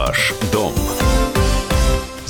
Ваш дом.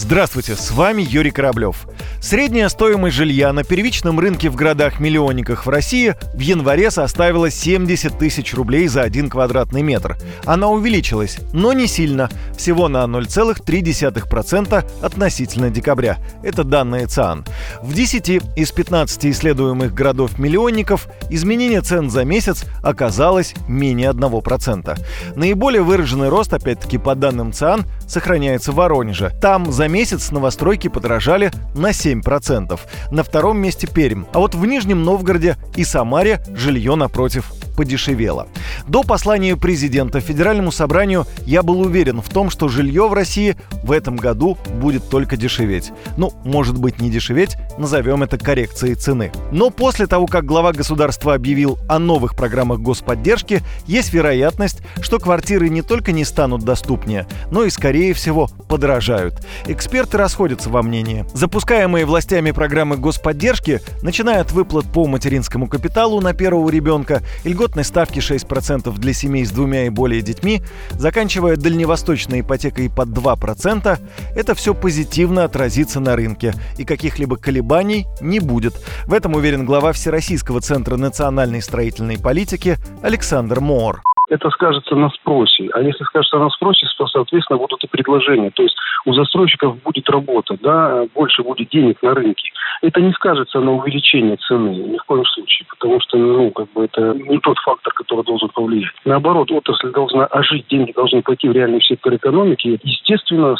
Здравствуйте, с вами Юрий Кораблев. Средняя стоимость жилья на первичном рынке в городах-миллионниках в России в январе составила 70 тысяч рублей за один квадратный метр. Она увеличилась, но не сильно, всего на 0,3% относительно декабря. Это данные ЦАН. В 10 из 15 исследуемых городов-миллионников изменение цен за месяц оказалось менее 1%. Наиболее выраженный рост, опять-таки по данным ЦАН, сохраняется в Воронеже. Там за месяц новостройки подорожали на 7 7%. На втором месте Пермь. А вот в Нижнем Новгороде и Самаре жилье напротив подешевело. До послания президента Федеральному собранию я был уверен в том, что жилье в России в этом году будет только дешеветь. Ну, может быть не дешеветь, назовем это коррекцией цены. Но после того, как глава государства объявил о новых программах господдержки, есть вероятность, что квартиры не только не станут доступнее, но и, скорее всего, подорожают. Эксперты расходятся во мнении. Запускаемые властями программы господдержки, начиная от выплат по материнскому капиталу на первого ребенка, льгот льготной ставки 6% для семей с двумя и более детьми, заканчивая дальневосточной ипотекой под 2%, это все позитивно отразится на рынке, и каких-либо колебаний не будет. В этом уверен глава Всероссийского центра национальной строительной политики Александр Моор это скажется на спросе. А если скажется на спросе, то, соответственно, будут и предложения. То есть у застройщиков будет работа, да, больше будет денег на рынке. Это не скажется на увеличении цены ни в коем случае, потому что, ну, как бы это не тот фактор, который должен повлиять. Наоборот, отрасль должна ожить, деньги должны пойти в реальный сектор экономики. Естественно,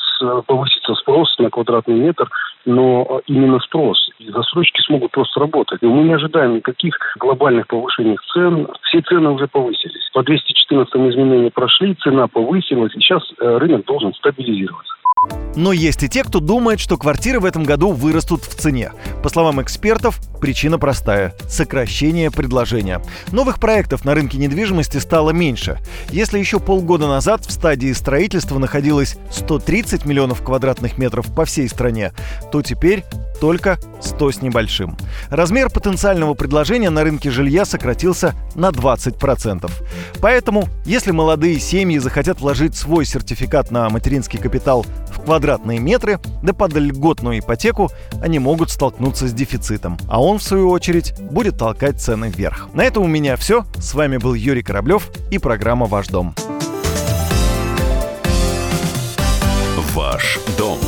повысится спрос на квадратный метр, но именно спрос. И застройщики смогут просто работать. И мы не ожидаем никаких глобальных повышений цен. Все цены уже повысились. По 214 изменения прошли, цена повысилась, и сейчас э, рынок должен стабилизироваться. Но есть и те, кто думает, что квартиры в этом году вырастут в цене. По словам экспертов, причина простая – сокращение предложения. Новых проектов на рынке недвижимости стало меньше. Если еще полгода назад в стадии строительства находилось 130 миллионов квадратных метров по всей стране, то теперь только 100 с небольшим. Размер потенциального предложения на рынке жилья сократился на 20%. Поэтому, если молодые семьи захотят вложить свой сертификат на материнский капитал в квадратные метры, да под льготную ипотеку, они могут столкнуться с дефицитом. А он, в свою очередь, будет толкать цены вверх. На этом у меня все. С вами был Юрий Кораблев и программа «Ваш дом». Ваш дом